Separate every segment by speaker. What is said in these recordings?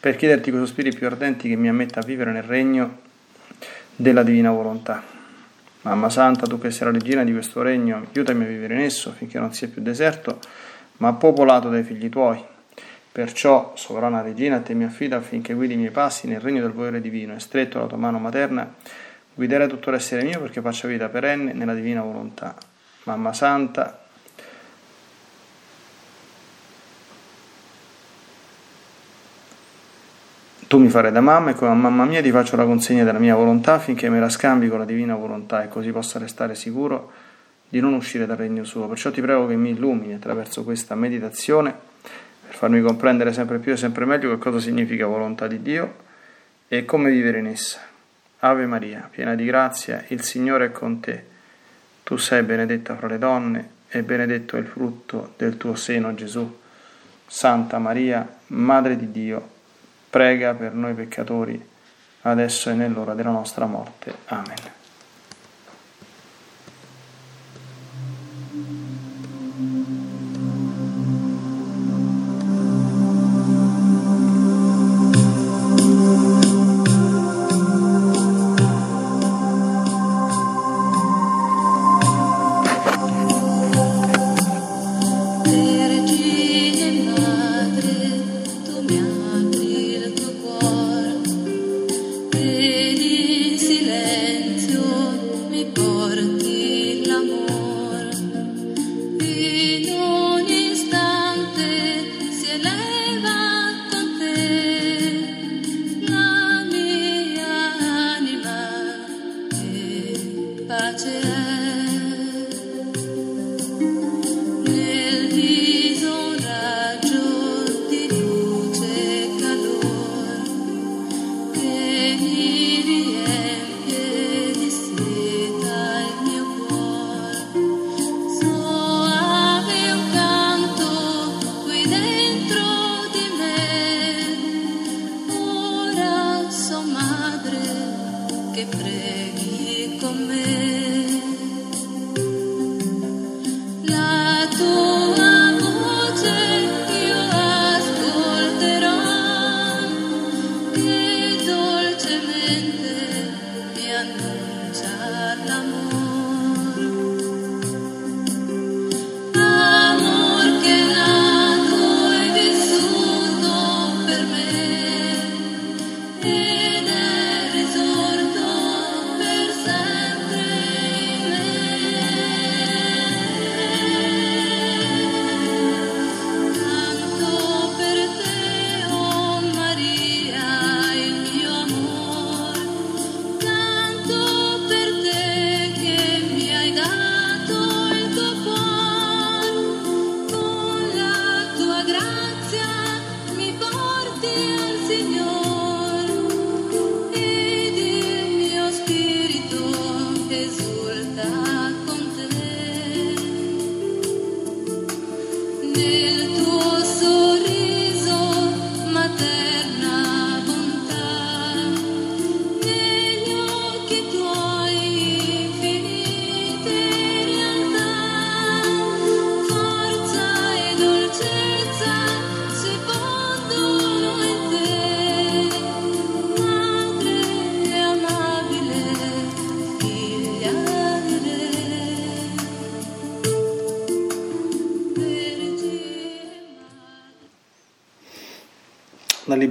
Speaker 1: per chiederti con sospiri più ardenti che mi ammetta a vivere nel regno della divina volontà. Mamma Santa, tu che sei la regina di questo regno, aiutami a vivere in esso finché non sia più deserto, ma popolato dai figli tuoi. Perciò, sovrana regina, te mi affido affinché guidi i miei passi nel regno del volere divino e stretto alla tua mano materna, guiderai tutto l'essere mio perché faccia vita perenne nella divina volontà. Mamma Santa, Tu mi farai da mamma e come mamma mia ti faccio la consegna della mia volontà affinché me la scambi con la divina volontà e così possa restare sicuro di non uscire dal regno suo. Perciò ti prego che mi illumini attraverso questa meditazione per farmi comprendere sempre più e sempre meglio che cosa significa volontà di Dio e come vivere in essa. Ave Maria, piena di grazia, il Signore è con te. Tu sei benedetta fra le donne e benedetto è il frutto del tuo seno, Gesù. Santa Maria, Madre di Dio, prega per noi peccatori, adesso e nell'ora della nostra morte. Amen. Dal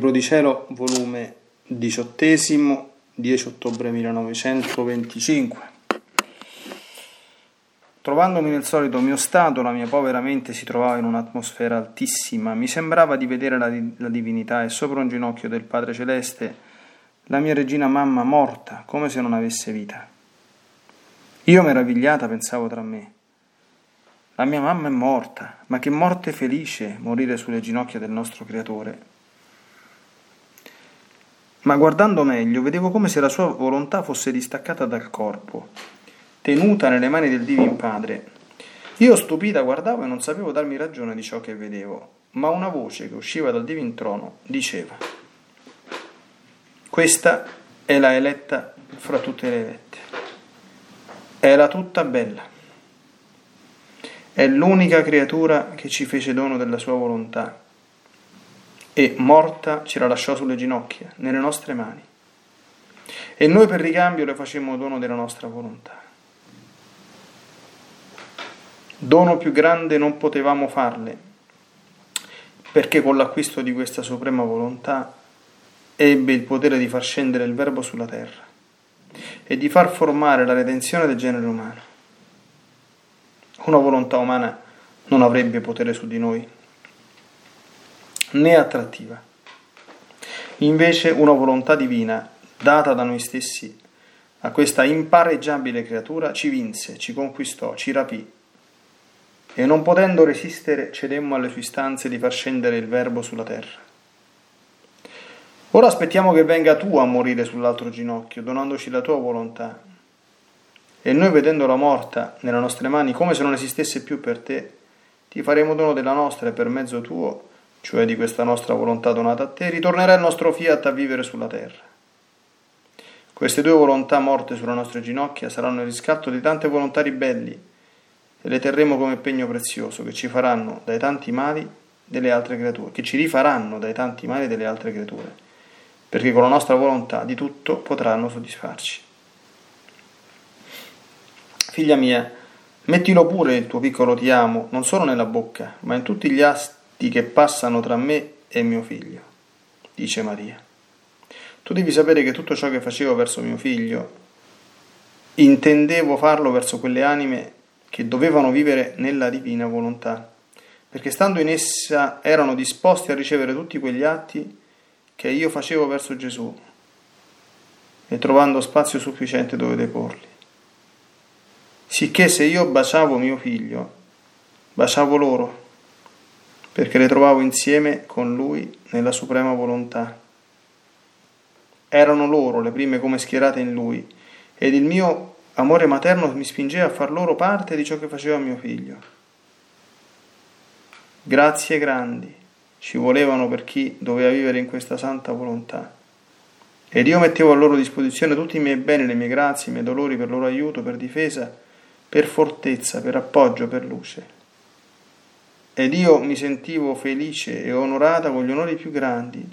Speaker 1: Libro di Cielo, volume diciottesimo, 10 ottobre 1925. Trovandomi nel solito mio stato, la mia povera mente si trovava in un'atmosfera altissima. Mi sembrava di vedere la, la divinità e sopra un ginocchio del Padre Celeste la mia regina mamma morta, come se non avesse vita. Io meravigliata pensavo tra me. La mia mamma è morta, ma che morte felice morire sulle ginocchia del nostro Creatore.
Speaker 2: Ma guardando meglio vedevo come se la sua volontà fosse distaccata dal corpo, tenuta nelle mani del Divin Padre. Io stupita guardavo e non sapevo darmi ragione di ciò che vedevo, ma una voce che usciva dal Divin Trono diceva questa è la eletta fra tutte le elette. Era tutta bella. È l'unica creatura che ci fece dono della sua volontà e morta ce la lasciò sulle ginocchia, nelle nostre mani. E noi per ricambio le facemmo dono della nostra volontà. Dono più grande non potevamo farle, perché con l'acquisto di questa suprema volontà ebbe il potere di far scendere il Verbo sulla terra e di far formare la redenzione del genere umano. Una volontà umana non avrebbe potere su di noi, né attrattiva. Invece una volontà divina, data da noi stessi, a questa impareggiabile creatura, ci vinse, ci conquistò, ci rapì. E non potendo resistere, cedemmo alle sue istanze di far scendere il Verbo sulla terra. Ora aspettiamo che venga tu a morire sull'altro ginocchio, donandoci la tua volontà. E noi, vedendola morta nelle nostre mani, come se non esistesse più per te, ti faremo dono della nostra e per mezzo tuo, cioè di questa nostra volontà donata a te, ritornerà il nostro fiat a vivere sulla terra. Queste due volontà morte sulle nostre ginocchia saranno il riscatto di tante volontà ribelli e le terremo come pegno prezioso che ci faranno dai tanti mali delle altre creature, che ci rifaranno dai tanti mali delle altre creature perché con la nostra volontà di tutto potranno soddisfarci. Figlia mia, mettilo pure il tuo piccolo ti amo, non solo nella bocca, ma in tutti gli asti che passano tra me e mio figlio, dice Maria. Tu devi sapere che tutto ciò che facevo verso mio figlio, intendevo farlo verso quelle anime che dovevano vivere nella divina volontà, perché stando in essa erano disposti a ricevere tutti quegli atti che io facevo verso Gesù e trovando spazio sufficiente dove deporli. Sicché se io baciavo mio figlio, baciavo loro, perché le trovavo insieme con lui nella suprema volontà. Erano loro le prime come schierate in lui, ed il mio amore materno mi spingeva a far loro parte di ciò che faceva mio figlio. Grazie grandi ci volevano per chi doveva vivere in questa santa volontà. Ed io mettevo a loro disposizione tutti i miei beni, le mie grazie, i miei dolori per loro aiuto, per difesa, per fortezza, per appoggio, per luce. Ed io mi sentivo felice e onorata con gli onori più grandi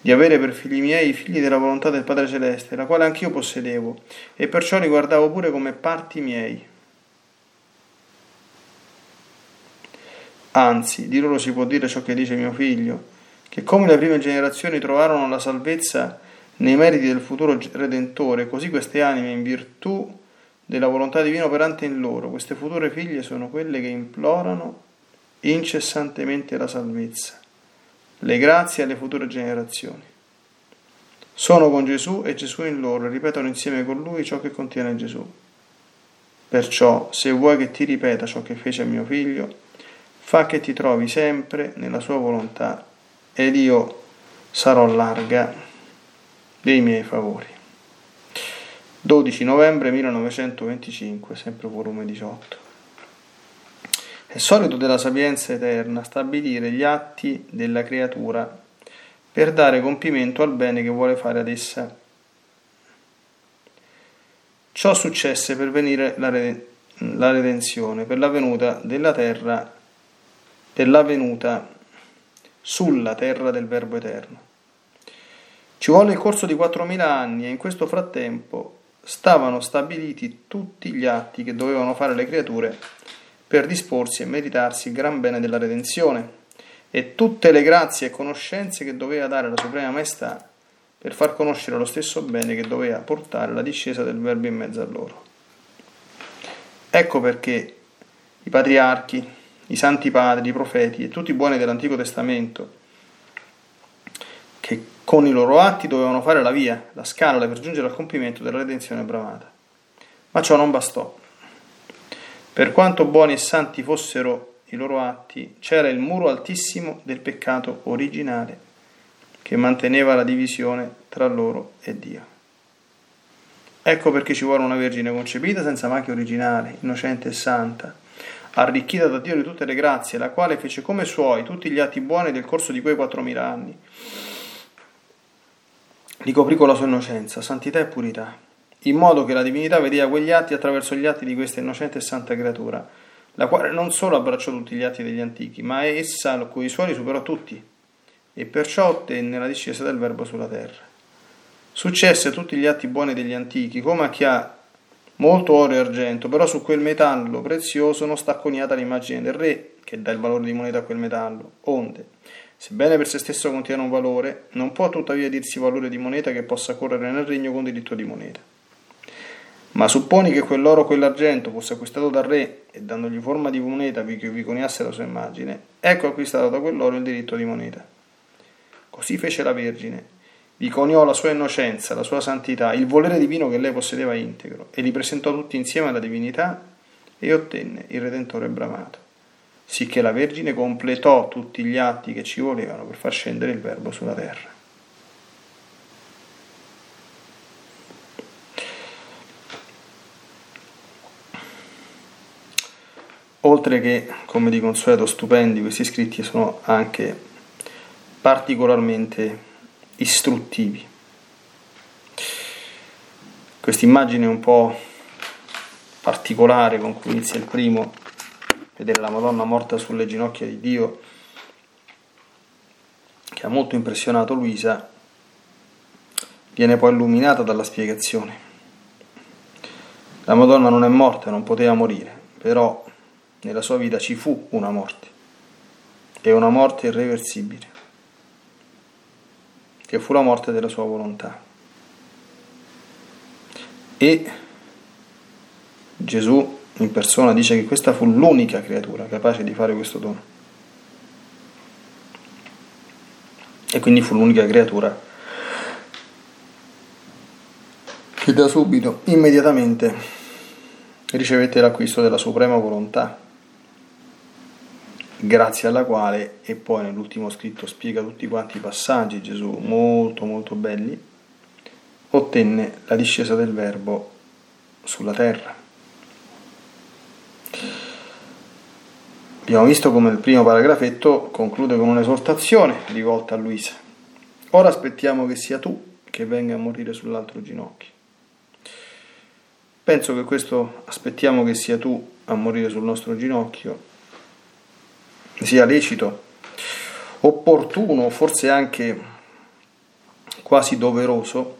Speaker 2: di avere per figli miei i figli della volontà del Padre Celeste, la quale anch'io possedevo, e perciò li guardavo pure come parti miei. Anzi, di loro si può dire ciò che dice mio figlio, che come le prime generazioni trovarono la salvezza nei meriti del futuro Redentore, così queste anime, in virtù della volontà divina operante in loro, queste future figlie sono quelle che implorano incessantemente la salvezza, le grazie alle future generazioni. Sono con Gesù e Gesù in loro e ripetono insieme con lui ciò che contiene Gesù. Perciò, se vuoi che ti ripeta ciò che fece a mio figlio, fa che ti trovi sempre nella sua volontà ed io sarò larga dei miei favori. 12 novembre 1925, sempre volume 18. È solito della sapienza eterna stabilire gli atti della creatura per dare compimento al bene che vuole fare ad essa. Ciò successe per venire la, redenzione, per la venuta della terra della sulla terra del Verbo Eterno. Ci volle il corso di 4.000 anni e in questo frattempo stavano stabiliti tutti gli atti che dovevano fare le creature per disporsi e meritarsi il gran bene della redenzione e tutte le grazie e conoscenze che doveva dare la Suprema Maestà per far conoscere lo stesso bene che doveva portare la discesa del Verbo in mezzo a loro. Ecco perché i patriarchi, i santi padri, i profeti e tutti i buoni dell'Antico Testamento, che con i loro atti dovevano fare la via, la scala per giungere al compimento della redenzione bravata. Ma ciò non bastò. Per quanto buoni e santi fossero i loro atti, c'era il muro altissimo del peccato originale che manteneva la divisione tra loro e Dio. Ecco perché ci vuole una Vergine concepita senza macchia originale, innocente e santa, arricchita da Dio di tutte le grazie, la quale fece come suoi tutti gli atti buoni del corso di quei 4.000 anni. Li coprì con la sua innocenza, santità e purità, in modo che la divinità vedeva quegli atti attraverso gli atti di questa innocente e santa creatura, la quale non solo abbracciò tutti gli atti degli antichi, ma essa con i suoi superò tutti, e perciò ottenne la discesa del Verbo sulla terra. Successe a tutti gli atti buoni degli antichi, come a chi ha molto oro e argento, però su quel metallo prezioso non sta coniata l'immagine del re, che dà il valore di moneta a quel metallo, onde, sebbene per se stesso contiene un valore, non può tuttavia dirsi valore di moneta che possa correre nel regno con diritto di moneta. Ma supponi che quell'oro o quell'argento fosse acquistato dal re e dandogli forma di moneta vi, vi coniasse la sua immagine, ecco acquistato da quell'oro il diritto di moneta. Così fece la Vergine, vi coniò la sua innocenza, la sua santità, il volere divino che lei possedeva integro, e li presentò tutti insieme alla divinità e ottenne il Redentore bramato, sicché la Vergine completò tutti gli atti che ci volevano per far scendere il Verbo sulla terra. Oltre che, come di consueto, stupendi, questi scritti sono anche particolarmente istruttivi. Questa immagine un po' particolare con cui inizia il primo, vedere la Madonna morta sulle ginocchia di Dio, che ha molto impressionato Luisa, viene poi illuminata dalla spiegazione. La Madonna non è morta, non poteva morire, però nella sua vita ci fu una morte, e una morte irreversibile, che fu la morte della sua volontà. E Gesù in persona dice che questa fu l'unica creatura capace di fare questo dono. E quindi fu l'unica creatura che da subito, immediatamente, ricevette l'acquisto della suprema volontà grazie alla quale, e poi nell'ultimo scritto spiega tutti quanti i passaggi Gesù molto molto belli, ottenne la discesa del Verbo sulla terra. Abbiamo visto come il primo paragrafetto conclude con un'esortazione rivolta a Luisa. Ora aspettiamo che sia tu che venga a morire sull'altro ginocchio. Penso che questo aspettiamo che sia tu a morire sul nostro ginocchio sia lecito, opportuno, forse anche quasi doveroso,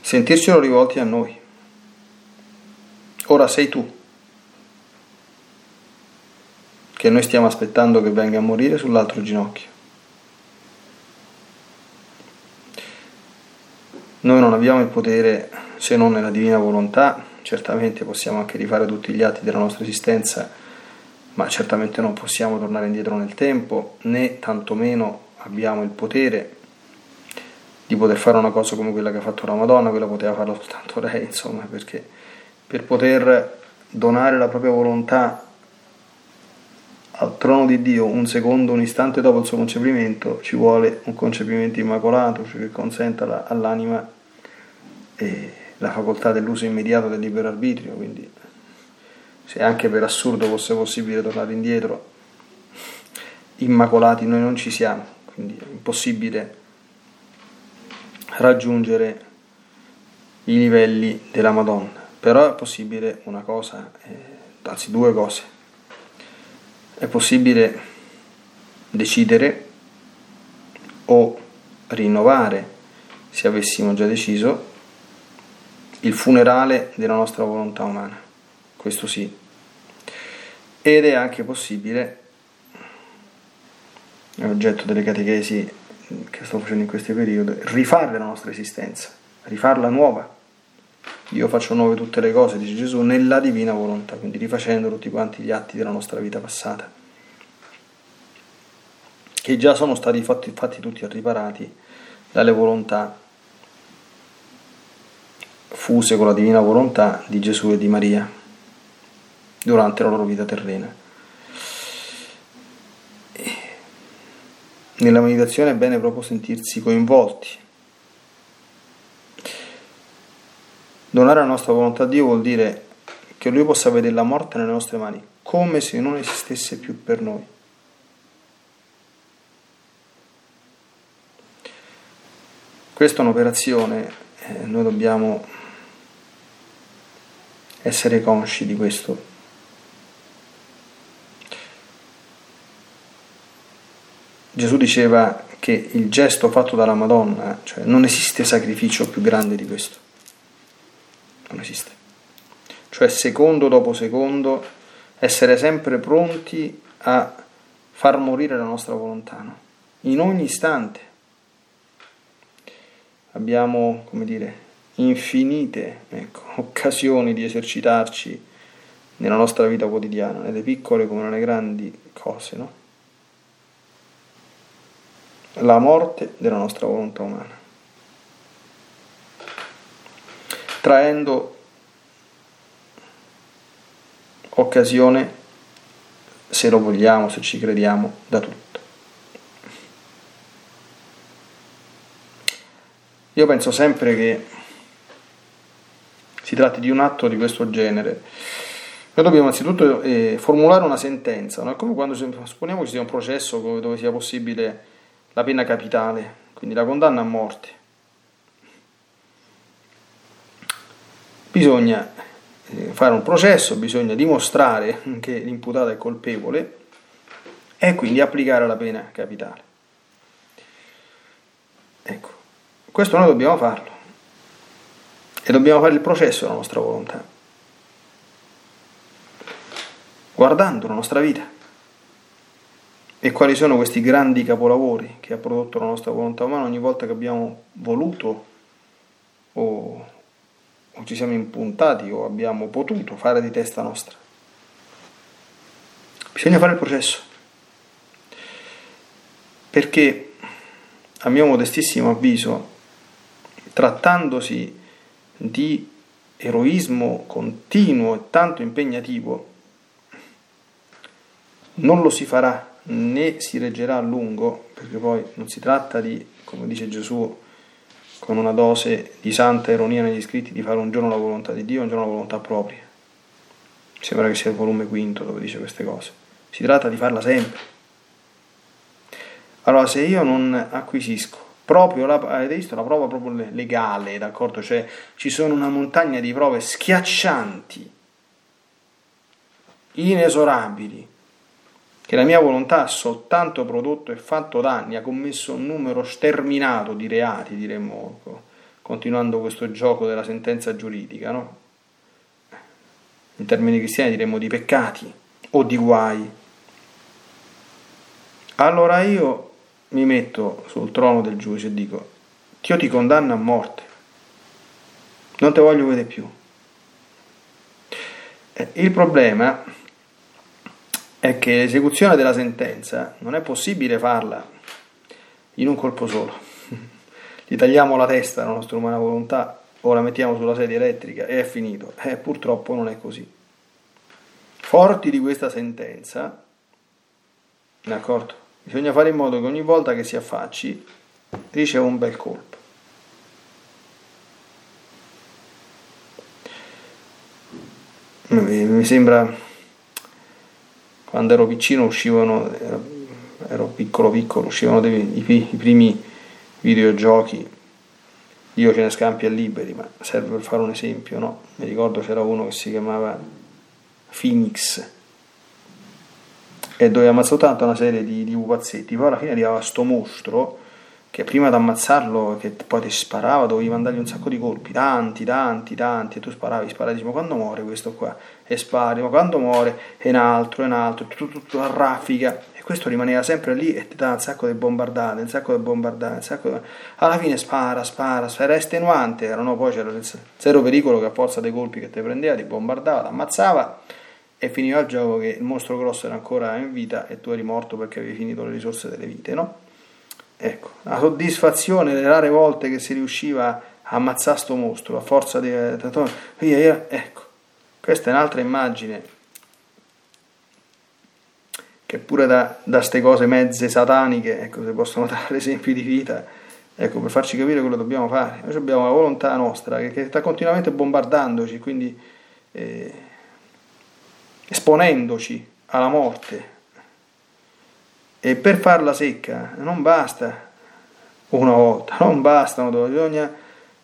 Speaker 2: sentircelo rivolti a noi. Ora sei tu che noi stiamo aspettando che venga a morire sull'altro ginocchio. Noi non abbiamo il potere se non nella divina volontà, certamente possiamo anche rifare tutti gli atti della nostra esistenza ma certamente non possiamo tornare indietro nel tempo, né tantomeno abbiamo il potere di poter fare una cosa come quella che ha fatto la Madonna, quella poteva farla soltanto lei, insomma, perché per poter donare la propria volontà al trono di Dio un secondo, un istante dopo il suo concepimento, ci vuole un concepimento immacolato, cioè che consenta all'anima la facoltà dell'uso immediato del libero arbitrio, quindi se anche per assurdo fosse possibile tornare indietro, immacolati noi non ci siamo, quindi è impossibile raggiungere i livelli della Madonna, però è possibile una cosa, eh, anzi due cose, è possibile decidere o rinnovare, se avessimo già deciso, il funerale della nostra volontà umana. Questo sì. Ed è anche possibile, è oggetto delle catechesi che sto facendo in questo periodo, rifare la nostra esistenza, rifarla nuova. Io faccio nuove tutte le cose, dice Gesù, nella divina volontà, quindi rifacendo tutti quanti gli atti della nostra vita passata, che già sono stati fatti, fatti tutti riparati dalle volontà fuse con la divina volontà di Gesù e di Maria durante la loro vita terrena. nella meditazione è bene proprio sentirsi coinvolti. Donare la nostra volontà a Dio vuol dire che Lui possa vedere la morte nelle nostre mani, come se non esistesse più per noi. Questa è un'operazione, eh, noi dobbiamo essere consci di questo. Gesù diceva che il gesto fatto dalla Madonna, cioè non esiste sacrificio più grande di questo. Non esiste. Cioè secondo dopo secondo essere sempre pronti a far morire la nostra volontà, no? in ogni istante. Abbiamo, come dire, infinite ecco, occasioni di esercitarci nella nostra vita quotidiana, nelle piccole come nelle grandi cose, no? La morte della nostra volontà umana, traendo occasione, se lo vogliamo, se ci crediamo, da tutto. Io penso sempre che si tratti di un atto di questo genere. Noi dobbiamo anzitutto eh, formulare una sentenza, no? è come quando supponiamo ci sia un processo dove sia possibile la pena capitale, quindi la condanna a morte. Bisogna eh, fare un processo, bisogna dimostrare che l'imputato è colpevole e quindi applicare la pena capitale. Ecco, questo noi dobbiamo farlo e dobbiamo fare il processo della nostra volontà, guardando la nostra vita. E quali sono questi grandi capolavori che ha prodotto la nostra volontà umana ogni volta che abbiamo voluto o, o ci siamo impuntati o abbiamo potuto fare di testa nostra? Bisogna fare il processo. Perché, a mio modestissimo avviso, trattandosi di eroismo continuo e tanto impegnativo, non lo si farà né si reggerà a lungo, perché poi non si tratta di, come dice Gesù, con una dose di santa ironia negli scritti, di fare un giorno la volontà di Dio, un giorno la volontà propria. Mi sembra che sia il volume quinto dove dice queste cose. Si tratta di farla sempre. Allora, se io non acquisisco proprio la, avete visto, la prova proprio legale, d'accordo? Cioè ci sono una montagna di prove schiaccianti, inesorabili, che la mia volontà ha soltanto prodotto e fatto danni, ha commesso un numero sterminato di reati, diremmo, continuando questo gioco della sentenza giuridica, no? In termini cristiani diremmo di peccati o di guai. Allora io mi metto sul trono del giudice e dico, Dio ti condanna a morte, non te voglio vedere più. Eh, il problema è che l'esecuzione della sentenza non è possibile farla in un colpo solo. Gli tagliamo la testa alla nostra umana volontà o la mettiamo sulla sedia elettrica e è finito. Eh, purtroppo non è così. Forti di questa sentenza, d'accordo? Bisogna fare in modo che ogni volta che si affacci riceva un bel colpo. Mi sembra quando ero piccino uscivano, ero piccolo piccolo, uscivano dei, i, i primi videogiochi, io ce ne scampi a liberi, ma serve per fare un esempio, no? Mi ricordo c'era uno che si chiamava Phoenix e dove ammazzò tanto una serie di, di pupazzetti, poi alla fine arrivava sto mostro che prima di ammazzarlo, che poi ti sparava, dovevi mandargli un sacco di colpi, tanti, tanti, tanti, e tu sparavi, sparavi, ma quando muore questo qua? E spari, ma quando muore? E un altro, e un altro, tutto, tutto a raffica, e questo rimaneva sempre lì e ti dà un sacco di bombardate, un sacco di bombardate, un sacco di... Alla fine spara, spara, spara, era estenuante, era, no? poi c'era il zero pericolo che a forza dei colpi che ti prendeva, ti bombardava, ti ammazzava, e finiva il gioco che il mostro grosso era ancora in vita e tu eri morto perché avevi finito le risorse delle vite, no? Ecco, la soddisfazione le rare volte che si riusciva a ammazzare sto mostro a forza di... Ecco, questa è un'altra immagine che pure da queste cose mezze sataniche, ecco, se possono dare esempi di vita, ecco, per farci capire quello che dobbiamo fare. Noi abbiamo la volontà nostra che, che sta continuamente bombardandoci, quindi eh, esponendoci alla morte. E per farla secca non basta una volta, non bastano, bisogna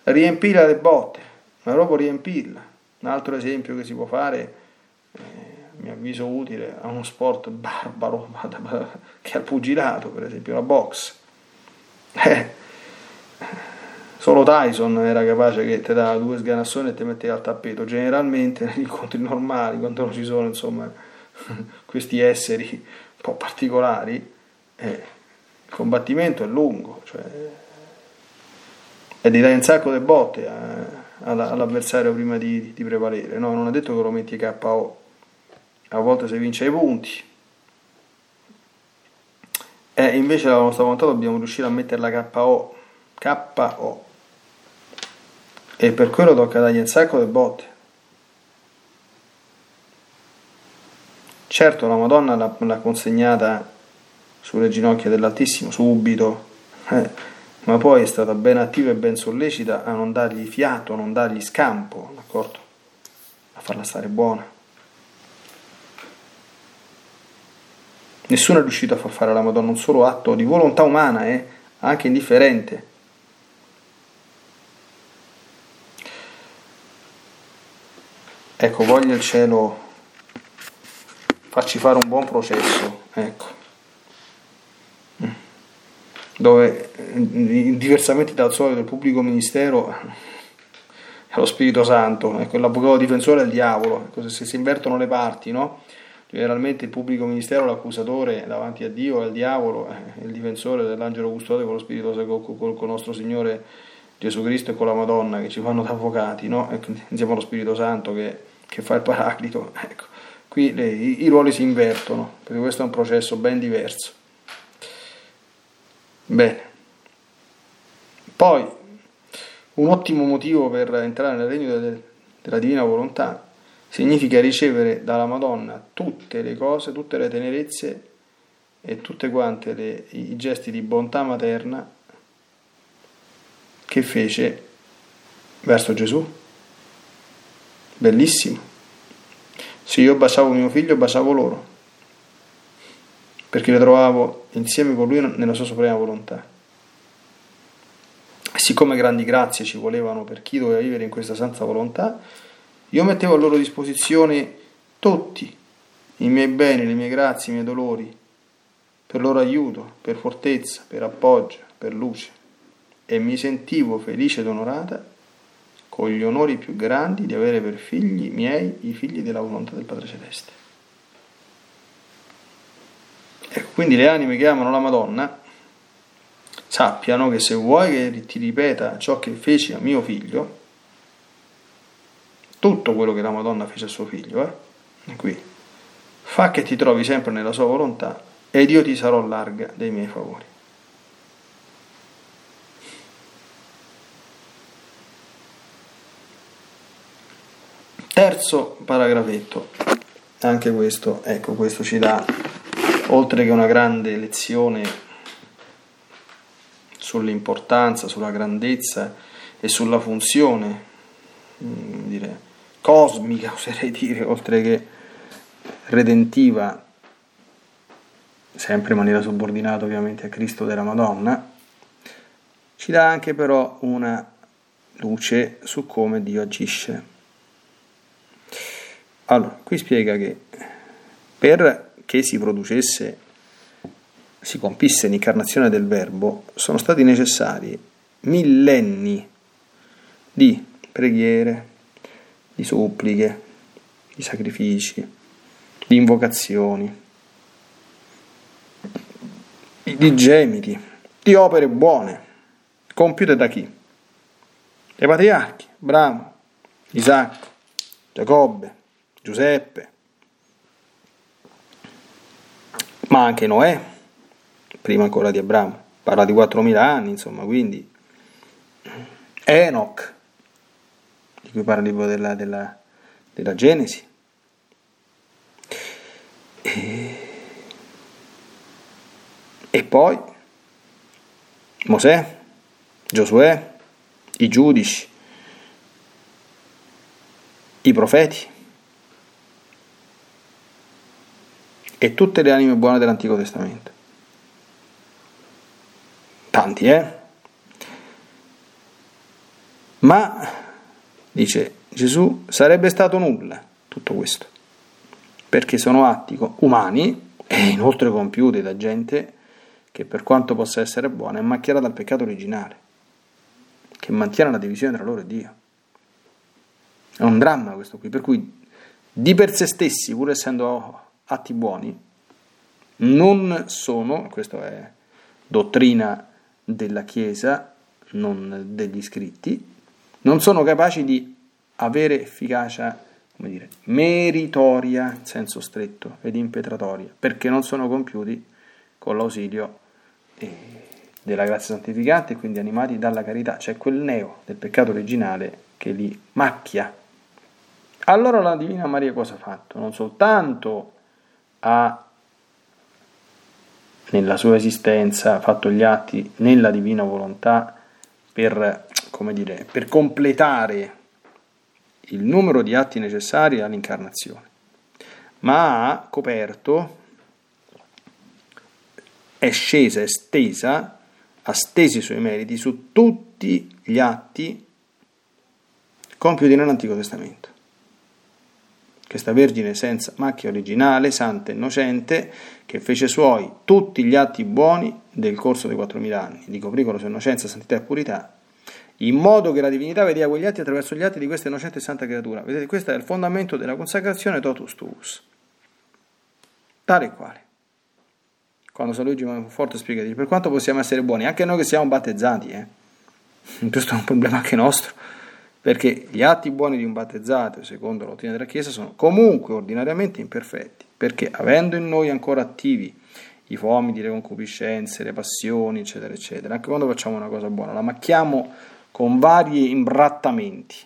Speaker 2: riempirla le botte, ma proprio riempirla. Un altro esempio che si può fare, eh, mi avviso utile, a uno sport barbaro che è il pugilato, per esempio, la box. Eh, solo Tyson era capace che ti dava due sganassoni e ti metteva al tappeto. Generalmente negli incontri normali, quando non ci sono insomma, questi esseri po' particolari, eh, il combattimento è lungo, cioè, e ti dai un sacco di botte eh, all'avversario prima di, di prevalere. No, non è detto che lo metti KO, a volte si vince i punti. E invece la nostra volontà dobbiamo riuscire a metterla KO, KO. E per quello tocca dargli un sacco di botte. Certo, la Madonna l'ha, consegnata sulle ginocchia dell'Altissimo subito, eh, ma poi è stata ben attiva e ben sollecita a non dargli fiato, a non dargli scampo, d'accordo? A farla stare buona. Nessuno è riuscito a far fare alla Madonna un solo atto di volontà umana, eh, anche indifferente. Ecco, voglia il cielo farci fare un buon processo, ecco, dove diversamente dal solito il pubblico ministero è lo Spirito Santo, ecco, l'avvocato difensore è il diavolo, ecco, se si invertono le parti, no? Generalmente il pubblico ministero, l'accusatore davanti a Dio è il diavolo, è il difensore dell'angelo custode con lo Spirito Santo, con, con nostro Signore Gesù Cristo e con la Madonna che ci fanno da avvocati, no? insieme allo Spirito Santo che, che fa il paraclito. Ecco. Qui le, i, i ruoli si invertono, perché questo è un processo ben diverso. Bene. Poi, un ottimo motivo per entrare nel regno de, della divina volontà significa ricevere dalla Madonna tutte le cose, tutte le tenerezze e tutte quante le, i gesti di bontà materna che fece verso Gesù. Bellissimo. Se io baciavo mio figlio, baciavo loro, perché le trovavo insieme con lui nella sua suprema volontà. E siccome grandi grazie ci volevano per chi doveva vivere in questa santa volontà, io mettevo a loro disposizione tutti i miei beni, le mie grazie, i miei dolori, per loro aiuto, per fortezza, per appoggio, per luce e mi sentivo felice ed onorata con gli onori più grandi di avere per figli miei i figli della volontà del Padre Celeste. Ecco, quindi le anime che amano la Madonna sappiano che se vuoi che ti ripeta ciò che feci a mio figlio, tutto quello che la Madonna fece a suo figlio, eh? qui, fa che ti trovi sempre nella sua volontà ed io ti sarò larga dei miei favori. Terzo paragrafetto, anche questo, ecco, questo ci dà, oltre che una grande lezione sull'importanza, sulla grandezza e sulla funzione, mm, dire, cosmica, oserei dire, oltre che redentiva, sempre in maniera subordinata ovviamente a Cristo della Madonna, ci dà anche però una luce su come Dio agisce. Allora, qui spiega che perché si producesse, si compisse l'incarnazione del Verbo, sono stati necessari millenni di preghiere, di suppliche, di sacrifici, di invocazioni, di gemiti, di opere buone, compiute da chi? Dai patriarchi, Abramo, Isacco, Giacobbe, Giuseppe, ma anche Noè, prima ancora di Abramo, parla di 4.000 anni, insomma, quindi Enoch, di cui parla il libro della, della, della Genesi. E E poi Mosè, Giosuè, i giudici, i profeti e tutte le anime buone dell'Antico Testamento. Tanti, eh? Ma, dice Gesù, sarebbe stato nulla tutto questo, perché sono atti umani e inoltre compiuti da gente che per quanto possa essere buona è macchiata dal peccato originale, che mantiene la divisione tra loro e Dio. È un dramma questo qui, per cui di per sé stessi, pur essendo atti buoni, non sono, questa è dottrina della Chiesa, non degli scritti, non sono capaci di avere efficacia, come dire, meritoria in senso stretto ed impetratoria, perché non sono compiuti con l'ausilio eh, della grazia santificante e quindi animati dalla carità, cioè quel neo del peccato originale che li macchia. Allora la Divina Maria cosa ha fatto? Non soltanto ha nella sua esistenza fatto gli atti nella divina volontà per, come dire, per completare il numero di atti necessari all'incarnazione, ma ha coperto, è scesa, è stesa, ha stesi i suoi meriti su tutti gli atti compiuti nell'Antico Testamento questa Vergine senza macchia originale, santa e innocente, che fece suoi tutti gli atti buoni del corso dei 4.000 anni, di coprì con la sua innocenza, santità e purità, in modo che la divinità vedeva quegli atti attraverso gli atti di questa innocente e santa creatura. Vedete, questo è il fondamento della consacrazione totus tuus. Tale e quale. Quando San Luigi Monforte spiega, dice, per quanto possiamo essere buoni, anche noi che siamo battezzati, eh? questo è un problema anche nostro, perché gli atti buoni di un battezzato, secondo la dottrina della Chiesa, sono comunque ordinariamente imperfetti, perché avendo in noi ancora attivi i fomiti, le concupiscenze, le passioni, eccetera, eccetera, anche quando facciamo una cosa buona, la macchiamo con vari imbrattamenti.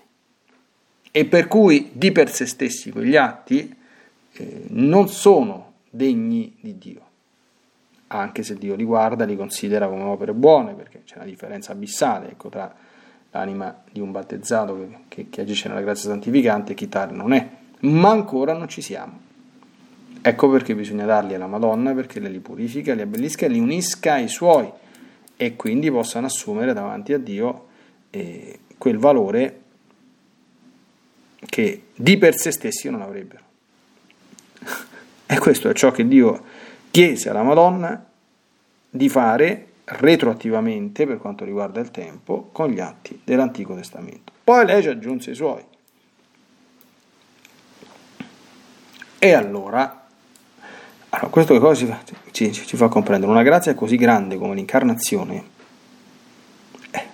Speaker 2: E per cui di per sé stessi quegli atti eh, non sono degni di Dio, anche se Dio li guarda, li considera come opere buone, perché c'è una differenza abissale ecco, tra l'anima di un battezzato che, che, che agisce nella grazia santificante chi tale non è, ma ancora non ci siamo. Ecco perché bisogna darli alla Madonna, perché li purifica, li abbellisca li unisca ai suoi e quindi possano assumere davanti a Dio eh, quel valore che di per sé stessi non avrebbero. E questo è ciò che Dio chiese alla Madonna di fare retroattivamente per quanto riguarda il tempo con gli atti dell'Antico Testamento. Poi lei ci aggiunse i suoi. E allora, allora questo che cosa ci fa, ci, ci fa, comprendere? Una grazia così grande come l'incarnazione eh,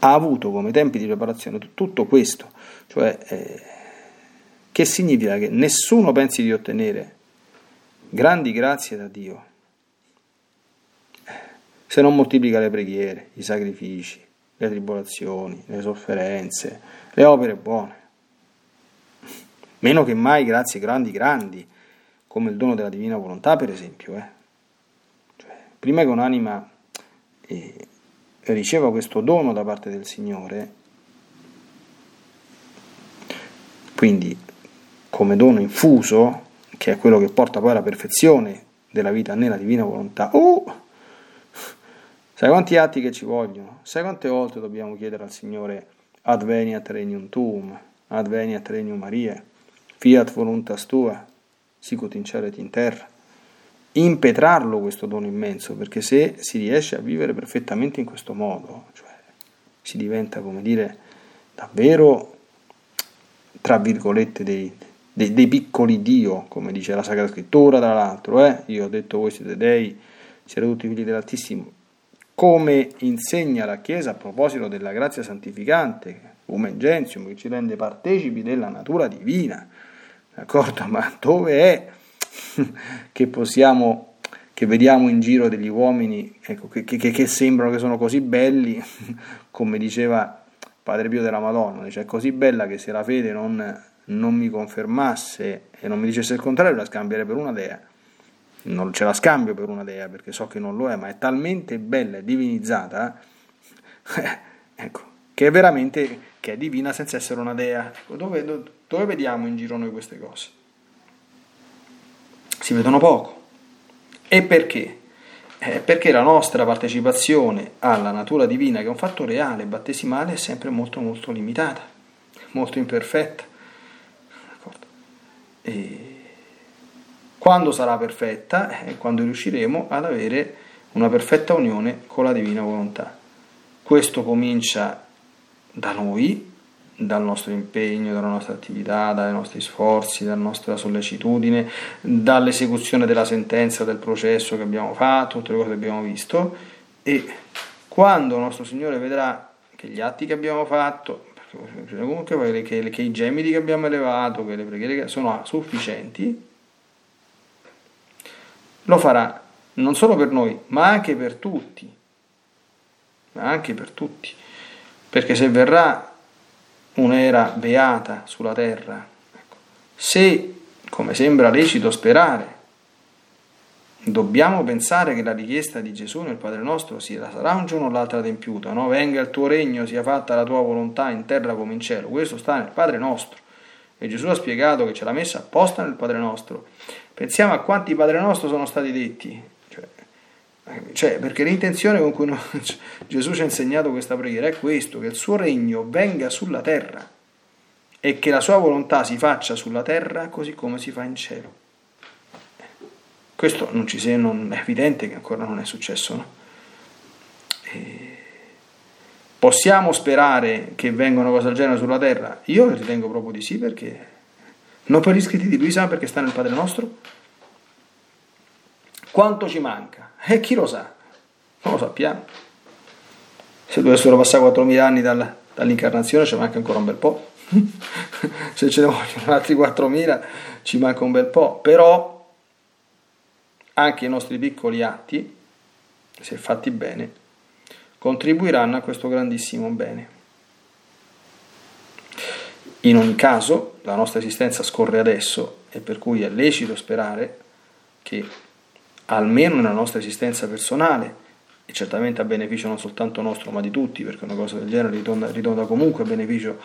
Speaker 2: ha avuto come tempi di preparazione tutto questo, cioè eh, che significa che nessuno pensi di ottenere grandi grazie da Dio se non moltiplica le preghiere, i sacrifici, le tribolazioni, le sofferenze, le opere buone. Meno che mai grazie grandi, grandi, come il dono della divina volontà, per esempio. Eh. Cioè, prima che un'anima eh, riceva questo dono da parte del Signore, quindi come dono infuso, che è quello che porta poi alla perfezione della vita nella divina volontà, oh, Sai quanti atti che ci vogliono? Sai quante volte dobbiamo chiedere al Signore adveniat regnum tuum, adveniat regnum Maria, fiat voluntas tua, sicut in cielo et in terra. Impetrarlo questo dono immenso, perché se si riesce a vivere perfettamente in questo modo, cioè si diventa, come dire, davvero, tra virgolette, dei, dei, dei piccoli Dio, come dice la Sacra Scrittura, tra l'altro, eh? io ho detto voi siete dei, siete tutti figli dell'Altissimo, come insegna la Chiesa a proposito della grazia santificante, Umen Gentium, che ci rende partecipi della natura divina. D'accordo? Ma dove è che possiamo, che vediamo in giro degli uomini ecco, che, che, che, sembrano che sono così belli, come diceva Padre Pio della Madonna, dice è così bella che se la fede non, non mi confermasse e non mi dicesse il contrario la scambierei per una dea. Non ce la scambio per una dea perché so che non lo è, ma è talmente bella e divinizzata, ecco, che è veramente che è divina senza essere una dea. Dove, dove vediamo in giro noi queste cose? Si vedono poco. E perché? Eh, perché la nostra partecipazione alla natura divina, che è un fatto reale, battesimale, è sempre molto molto limitata, molto imperfetta. E quando sarà perfetta? È quando riusciremo ad avere una perfetta unione con la divina volontà. Questo comincia da noi, dal nostro impegno, dalla nostra attività, dai nostri sforzi, dalla nostra sollecitudine, dall'esecuzione della sentenza, del processo che abbiamo fatto, tutte le cose che abbiamo visto e quando nostro Signore vedrà che gli atti che abbiamo fatto, comunque che, che i gemiti che abbiamo elevato, che le preghiere sono sufficienti, lo farà non solo per noi, ma anche per tutti, ma anche per tutti, perché se verrà un'era beata sulla terra, ecco, se, come sembra lecito sperare, dobbiamo pensare che la richiesta di Gesù nel Padre nostro sia, sarà un giorno o l'altro adempiuta, no? venga il tuo regno, sia fatta la tua volontà in terra come in cielo, questo sta nel Padre nostro. E Gesù ha spiegato che ce l'ha messa apposta nel Padre nostro Pensiamo a quanti Padre Nostro sono stati detti, cioè, cioè, perché l'intenzione con cui Gesù ci ha insegnato questa preghiera è questo, che il suo regno venga sulla terra e che la sua volontà si faccia sulla terra così come si fa in cielo. Questo non sia, non è evidente che ancora non è successo, no? Possiamo sperare che venga una cosa del genere sulla terra? Io ritengo proprio di sì perché non scritti di Luisa perché sta nel Padre nostro? Quanto ci manca? E chi lo sa? Non lo sappiamo. Se dovessero passare 4.000 anni dal, dall'incarnazione ci manca ancora un bel po'. Se ce ne vogliono altri 4.000 ci manca un bel po'. Però anche i nostri piccoli atti, se fatti bene, contribuiranno a questo grandissimo bene. In ogni caso, la nostra esistenza scorre adesso e per cui è lecito sperare che almeno nella nostra esistenza personale, e certamente a beneficio non soltanto nostro ma di tutti, perché una cosa del genere ritorna, ritorna comunque a beneficio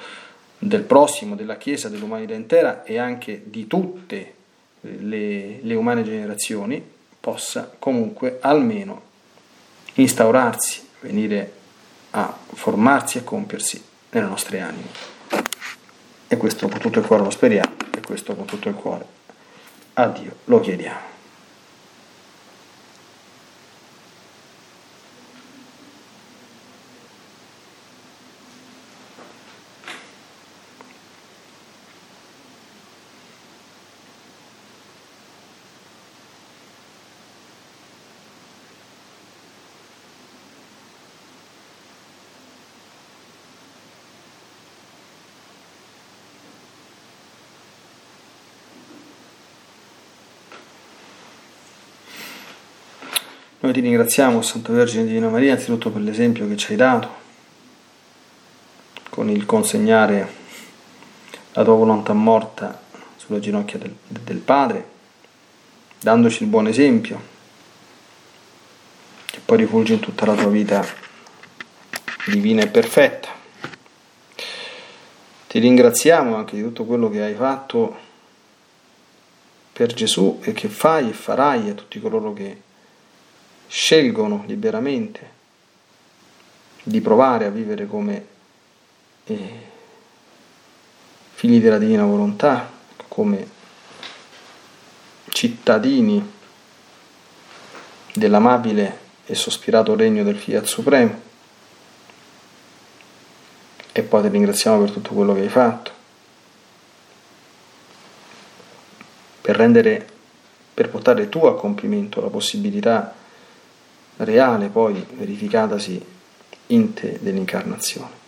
Speaker 2: del prossimo, della Chiesa, dell'umanità intera e anche di tutte le, le umane generazioni, possa comunque almeno instaurarsi, venire a formarsi e compiersi nelle nostre anime. E questo con tutto il cuore lo speriamo, e questo con tutto il cuore a Dio lo chiediamo. Noi ti ringraziamo, Santa Vergine Divina Maria, anzitutto per l'esempio che ci hai dato, con il consegnare la tua volontà morta sulle ginocchia del, del Padre, dandoci il buon esempio, che poi rifulge in tutta la tua vita divina e perfetta. Ti ringraziamo anche di tutto quello che hai fatto per Gesù e che fai e farai a tutti coloro che scelgono liberamente di provare a vivere come eh, figli della divina volontà, come cittadini dell'amabile e sospirato regno del Fiat Supremo. E poi ti ringraziamo per tutto quello che hai fatto, per rendere, per portare tu a compimento la possibilità reale poi verificatasi in te dell'incarnazione.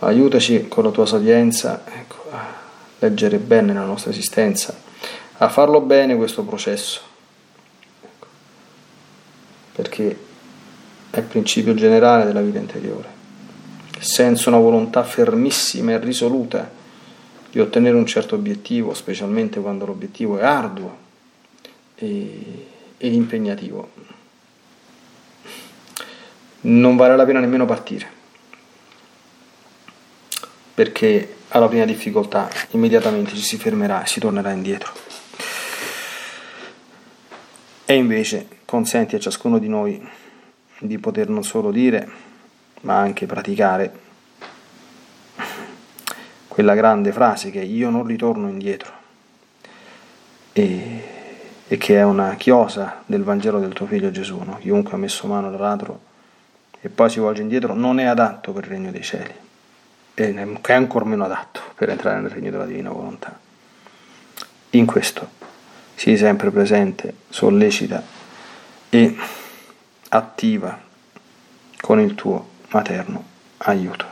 Speaker 2: Aiutaci con la tua sapienza ecco, a leggere bene la nostra esistenza, a farlo bene questo processo, ecco, perché è il principio generale della vita interiore. Senza una volontà fermissima e risoluta di ottenere un certo obiettivo, specialmente quando l'obiettivo è arduo e, ed impegnativo, non vale la pena nemmeno partire, perché alla prima difficoltà immediatamente ci si fermerà e si tornerà indietro. E invece consenti a ciascuno di noi di poter non solo dire, ma anche praticare quella grande frase che io non ritorno indietro e, e che è una chiosa del Vangelo del tuo figlio Gesù, no? chiunque ha messo mano all'aratro e poi si volge indietro non è adatto per il regno dei cieli, e è ancora meno adatto per entrare nel regno della divina volontà. In questo sii sempre presente, sollecita e attiva con il tuo materno aiuto.